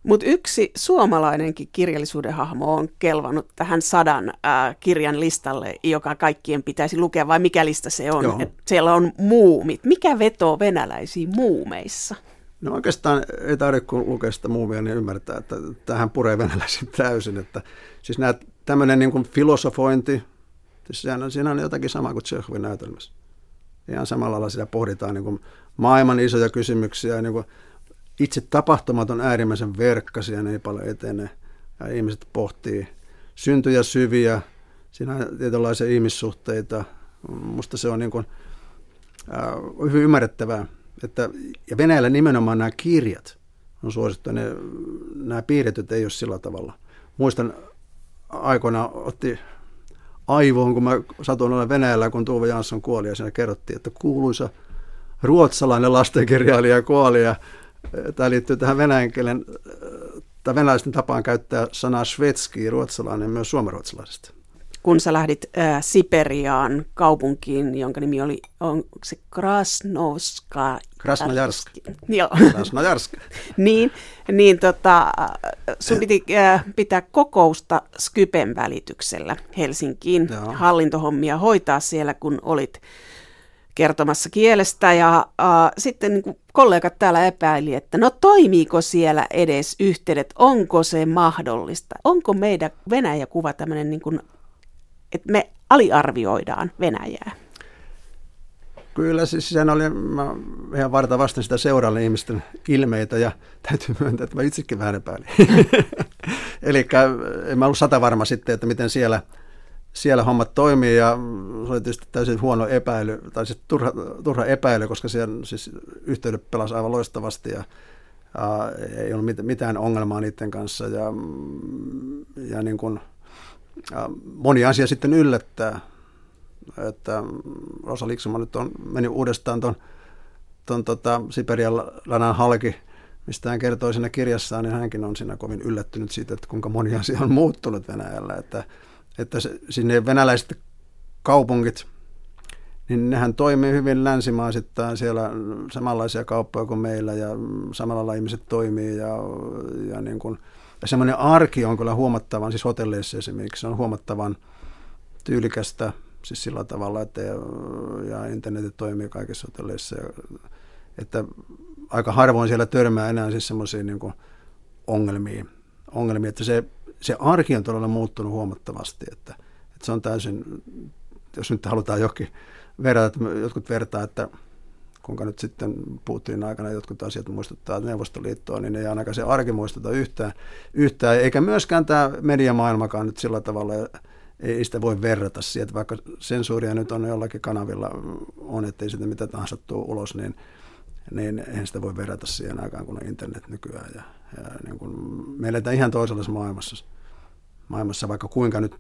[SPEAKER 1] Mutta yksi suomalainenkin kirjallisuuden hahmo on kelvannut tähän sadan ää, kirjan listalle, joka kaikkien pitäisi lukea, vai mikä lista se on? Et siellä on muumit. Mikä vetoo venäläisiin muumeissa?
[SPEAKER 2] No oikeastaan ei tarvitse kun lukea sitä muumia, niin ymmärtää, että tähän puree venäläisin täysin. Että, siis nämä, tämmöinen niin kuin filosofointi, siis siinä on, siinä on jotakin samaa kuin Tsekhovin näytelmässä. Ihan samalla lailla sitä pohditaan niin kuin maailman isoja kysymyksiä. Niin kuin itse tapahtumat on äärimmäisen verkkaisia, ne ei paljon etene. Ja ihmiset pohtii syntyjä syviä, siinä on tietynlaisia ihmissuhteita. Musta se on niin kuin, äh, hyvin ymmärrettävää. Että, ja Venäjällä nimenomaan nämä kirjat on suosittu. Ne, nämä piirretyt ei ole sillä tavalla. Muistan aikoina otti aivoon, kun mä satuin olla Venäjällä, kun Tuve Jansson kuoli ja siinä kerrottiin, että kuuluisa ruotsalainen lastenkirjailija kuoli ja tämä liittyy tähän venäjän kielen, tai venäläisten tapaan käyttää sanaa svetski, ruotsalainen, myös suomenruotsalaisesta
[SPEAKER 1] kun sä lähdit ää, Siperiaan kaupunkiin, jonka nimi oli, on se Krasnoska?
[SPEAKER 2] Krasnojarsk.
[SPEAKER 1] Joo.
[SPEAKER 2] Krasnojarsk.
[SPEAKER 1] niin, niin tota, sun piti ää, pitää kokousta Skypen välityksellä Helsinkiin, Joo. hallintohommia hoitaa siellä, kun olit kertomassa kielestä ja äh, sitten niin kuin kollegat täällä epäili, että no toimiiko siellä edes yhteydet, onko se mahdollista, onko meidän Venäjä-kuva tämmöinen niin kuin että me aliarvioidaan Venäjää.
[SPEAKER 2] Kyllä, siis sehän oli, mä ihan varta vasten sitä seuraavalle ihmisten ilmeitä ja täytyy myöntää, että mä itsekin vähän epäilin. Eli en mä ollut sata varma sitten, että miten siellä, siellä hommat toimii ja se oli tietysti täysin huono epäily, tai siis turha, turha epäily, koska siellä siis yhteydet pelasi aivan loistavasti ja ää, ei ollut mitään ongelmaa niiden kanssa ja, ja niin kuin – moni asia sitten yllättää, että Rosa Liksuma nyt on meni uudestaan tuon ton, tota, Siperian lanan halki, mistä hän kertoi siinä kirjassaan, niin hänkin on siinä kovin yllättynyt siitä, että kuinka moni asia on muuttunut Venäjällä. Että, että se, sinne venäläiset kaupungit, niin nehän toimii hyvin länsimaisittain, siellä samanlaisia kauppoja kuin meillä ja samalla lailla ihmiset toimii ja, ja niin kuin – ja semmoinen arki on kyllä huomattavan, siis hotelleissa esimerkiksi, se on huomattavan tyylikästä, siis sillä tavalla, että ja, ja internetit toimii kaikissa hotelleissa. Ja, että aika harvoin siellä törmää enää siis semmoisiin niin ongelmiin, ongelmiin, että se, se arki on todella muuttunut huomattavasti, että, että se on täysin, jos nyt halutaan jokin verrata, että jotkut vertaa, että kuinka nyt sitten Putinin aikana jotkut asiat muistuttaa Neuvostoliittoa, niin ei ainakaan se arki muistuta yhtään, yhtään. Eikä myöskään tämä mediamaailmakaan nyt sillä tavalla, ei sitä voi verrata siihen, vaikka sensuuria nyt on jollakin kanavilla on, ettei sitä mitä tahansa tuu ulos, niin, niin eihän sitä voi verrata siihen aikaan, kun on internet nykyään. Ja, ja niin kun me eletään ihan toisenlaisessa maailmassa, maailmassa, vaikka kuinka nyt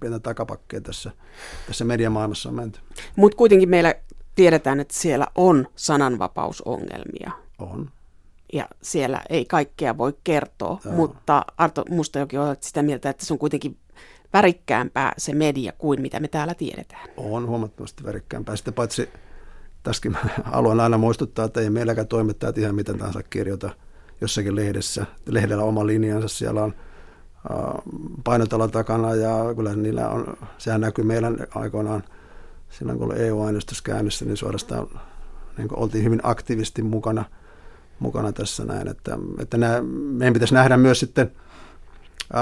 [SPEAKER 2] pientä takapakkeja tässä, tässä mediamaailmassa on menty.
[SPEAKER 1] Mutta kuitenkin meillä tiedetään, että siellä on sananvapausongelmia.
[SPEAKER 2] On.
[SPEAKER 1] Ja siellä ei kaikkea voi kertoa, Joo. mutta Arto Mustajoki on sitä mieltä, että se on kuitenkin värikkäämpää se media kuin mitä me täällä tiedetään.
[SPEAKER 2] On huomattavasti värikkäämpää. Sitten paitsi tässäkin haluan aina muistuttaa, että ei meilläkään toimittajat ihan miten tahansa kirjoita jossakin lehdessä. Lehdellä oma linjansa, siellä on painotalon takana ja kyllä niillä on, sehän näkyy meidän aikoinaan – silloin kun oli EU-aineistus käynnissä, niin suorastaan niin oltiin hyvin aktiivisesti mukana, mukana tässä näin. Että, että nämä, meidän pitäisi nähdä myös sitten äh,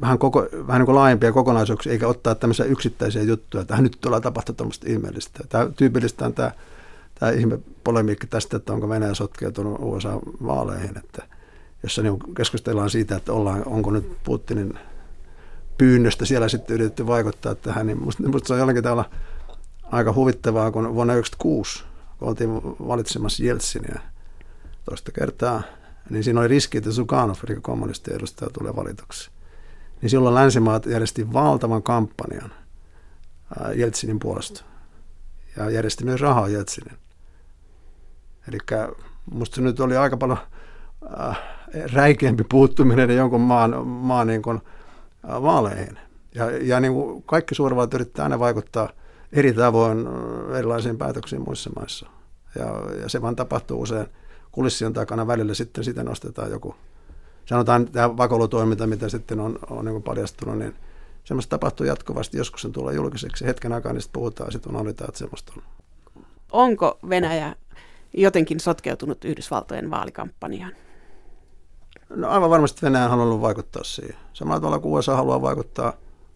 [SPEAKER 2] vähän, koko, vähän niin kuin laajempia kokonaisuuksia, eikä ottaa tämmöisiä yksittäisiä juttuja, että nyt tulee tapahtua tämmöistä ihmeellistä. Tämä tyypillistä on tämä, tämä ihme polemiikki tästä, että onko Venäjä sotkeutunut USA-vaaleihin, että jossa niin keskustellaan siitä, että ollaan, onko nyt Putinin pyynnöstä siellä sitten yritetty vaikuttaa tähän, niin musta, musta se on jollakin tavalla aika huvittavaa, kun vuonna 1996, kun oltiin valitsemassa Jeltsinia toista kertaa, niin siinä oli riski, että Sukanov, eli kommunistien edustaja, tulee valituksi. Niin silloin länsimaat järjesti valtavan kampanjan Jeltsinin puolesta. Ja järjesti myös rahaa Jeltsinin. Eli musta se nyt oli aika paljon äh, räikeämpi puuttuminen jonkun maan, maan niin kuin, äh, vaaleihin. Ja, ja niin kuin kaikki suurvallat yrittää aina vaikuttaa – eri tavoin erilaisiin päätöksiin muissa maissa. Ja, ja se vaan tapahtuu usein kulissien takana välillä sitten sitä nostetaan joku, sanotaan tämä vakoilutoiminta, mitä sitten on, on niin paljastunut, niin semmoista tapahtuu jatkuvasti. Joskus se tulee julkiseksi. Hetken aikaa niistä puhutaan ja sitten unohdetaan, että semmoista on.
[SPEAKER 1] Onko Venäjä jotenkin sotkeutunut Yhdysvaltojen vaalikampanjaan?
[SPEAKER 2] No aivan varmasti Venäjä on halunnut vaikuttaa siihen. Samalla tavalla kuin USA haluaa vaikuttaa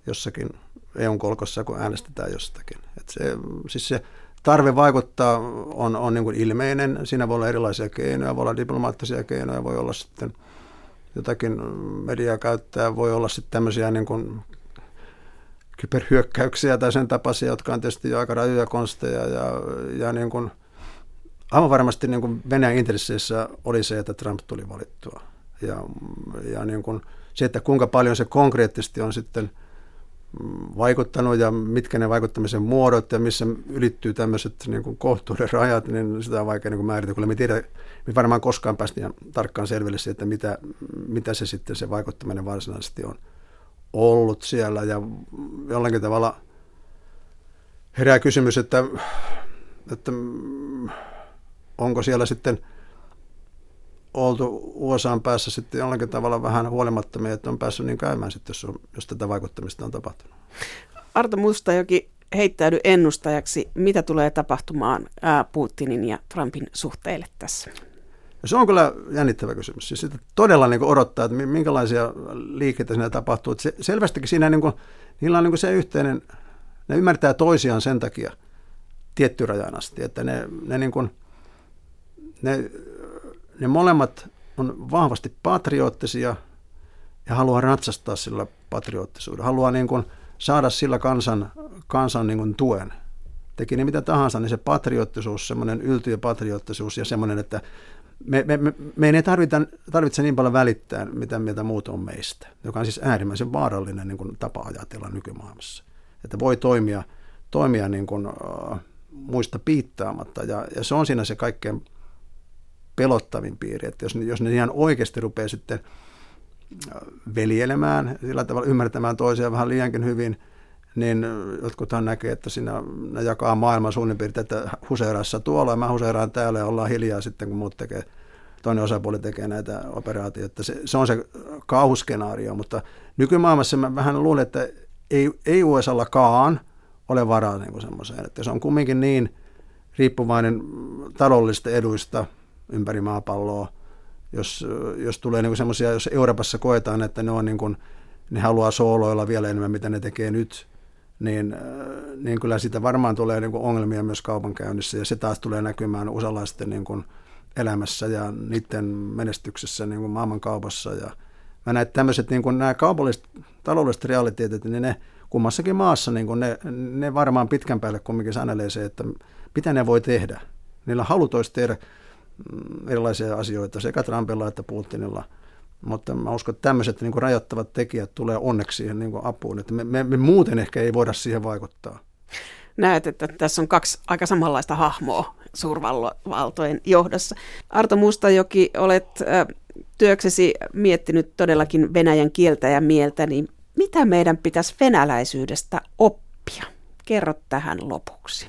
[SPEAKER 2] jossakin EUn kolkossa, kun äänestetään jostakin. Et se, siis se tarve vaikuttaa on, on niin kuin ilmeinen. Siinä voi olla erilaisia keinoja, voi olla diplomaattisia keinoja, voi olla sitten jotakin mediaa käyttää, voi olla sitten tämmöisiä niin kuin kyberhyökkäyksiä tai sen tapaisia, jotka on tietysti jo aika rajuja konsteja ja, ja niin kuin, aivan varmasti niin kuin Venäjän intresseissä oli se, että Trump tuli valittua. Ja, ja niin kuin se, että kuinka paljon se konkreettisesti on sitten vaikuttanut ja mitkä ne vaikuttamisen muodot ja missä ylittyy tämmöiset niin kuin kohtuuden rajat, niin sitä on vaikea niin määritellä, kun me tiedä, me varmaan koskaan päästä ihan tarkkaan selville siitä, että mitä, mitä se sitten se vaikuttaminen varsinaisesti on ollut siellä. Ja jollakin tavalla herää kysymys, että, että onko siellä sitten oltu USAn päässä sitten jollakin tavalla vähän huolimattomia, että on päässyt niin käymään sitten, jos, on, jos tätä vaikuttamista on tapahtunut.
[SPEAKER 1] Arto Mustajoki, heittäydy ennustajaksi. Mitä tulee tapahtumaan Putinin ja Trumpin suhteille tässä?
[SPEAKER 2] Se on kyllä jännittävä kysymys. Siis sitä todella niin odottaa, että minkälaisia liikkeitä siinä tapahtuu. Se, selvästikin siinä niin kuin, niillä on niin se yhteinen, ne ymmärtää toisiaan sen takia tietty rajan asti, että ne, ne, niin kuin, ne, ne molemmat on vahvasti patriottisia ja haluaa ratsastaa sillä patriottisuudella. Haluaa niin kuin saada sillä kansan, kansan niin kuin tuen. Teki ne mitä tahansa, niin se patriottisuus, semmoinen yltiöpatriottisuus ja semmoinen, että me, me, me, me ei tarvita, tarvitse niin paljon välittää, mitä mieltä muut on meistä, joka on siis äärimmäisen vaarallinen niin kuin, tapa ajatella nykymaailmassa. Että voi toimia, toimia niin kuin, uh, muista piittaamatta, ja, ja se on siinä se kaikkein pelottavin piiri, että jos, jos ne ihan oikeasti rupeaa sitten veljelemään, sillä tavalla ymmärtämään toisiaan vähän liiankin hyvin – niin jotkuthan näkee, että siinä ne jakaa maailman suunnin piirtein, että huseerassa tuolla ja mä huseeraan täällä ja ollaan hiljaa sitten, kun muut tekee, toinen osapuoli tekee näitä operaatioita. Se, se on se kauhuskenaario, mutta nykymaailmassa mä vähän luulen, että ei, ei USAllakaan ole varaa niin semmoiseen, että se on kumminkin niin riippuvainen taloudellisista eduista ympäri maapalloa, jos, jos tulee niin semmoisia, jos Euroopassa koetaan, että ne on niin kuin, ne haluaa sooloilla vielä enemmän, mitä ne tekee nyt, niin, niin kyllä siitä varmaan tulee niin kuin ongelmia myös kaupankäynnissä ja se taas tulee näkymään usalaisten niin kuin elämässä ja niiden menestyksessä niin kuin maailmankaupassa. Ja mä näen, että tämmöiset niin kuin nämä kaupalliset, taloudelliset realiteetit, niin ne kummassakin maassa, niin kuin ne, ne varmaan pitkän päälle kumminkin sanelee se, että mitä ne voi tehdä. Niillä halut olisi tehdä erilaisia asioita sekä Trumpilla että Putinilla – mutta mä uskon, että tämmöiset niin kuin rajoittavat tekijät tulee onneksi siihen niin kuin apuun, että me, me, me muuten ehkä ei voida siihen vaikuttaa.
[SPEAKER 1] Näet, että tässä on kaksi aika samanlaista hahmoa suurvaltojen johdossa. Arto Mustajoki, olet työksesi miettinyt todellakin Venäjän kieltä ja mieltä, niin mitä meidän pitäisi venäläisyydestä oppia? Kerro tähän lopuksi.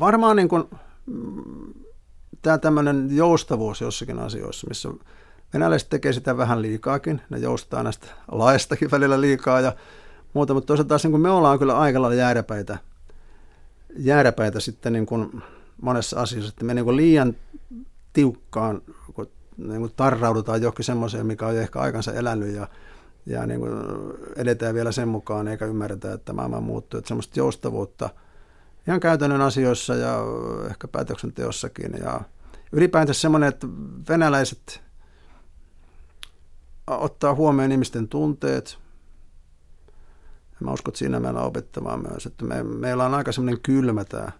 [SPEAKER 2] Varmaan niin kuin, tämä tämmöinen joustavuus jossakin asioissa, missä Venäläiset tekee sitä vähän liikaakin, ne joustaa näistä laistakin välillä liikaa ja muuta, mutta toisaalta taas niin kuin me ollaan kyllä aika lailla jääräpäitä, jääräpäitä sitten niin kuin monessa asiassa, että me niin kuin liian tiukkaan niin kuin tarraudutaan johonkin semmoiseen, mikä on ehkä aikansa elänyt ja, ja niin kuin edetään vielä sen mukaan eikä ymmärretä, että maailma muuttuu. Että semmoista joustavuutta ihan käytännön asioissa ja ehkä päätöksenteossakin ja ylipäätään semmoinen, että venäläiset ottaa huomioon ihmisten tunteet. Mä uskon, että siinä meillä on opettavaa myös, että me, meillä on aika semmoinen kylmä tämä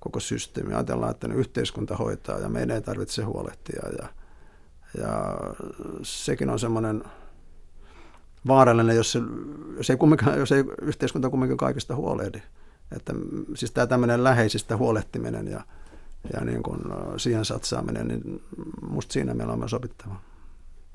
[SPEAKER 2] koko systeemi. Ajatellaan, että yhteiskunta hoitaa ja meidän ei tarvitse huolehtia. Ja, ja sekin on semmoinen vaarallinen, jos, se, jos, ei jos ei yhteiskunta kumminkin kaikista huolehdi. Että, siis tämä tämmöinen läheisistä huolehtiminen ja, ja niin kuin siihen satsaaminen, niin musta siinä meillä on myös opittavaa.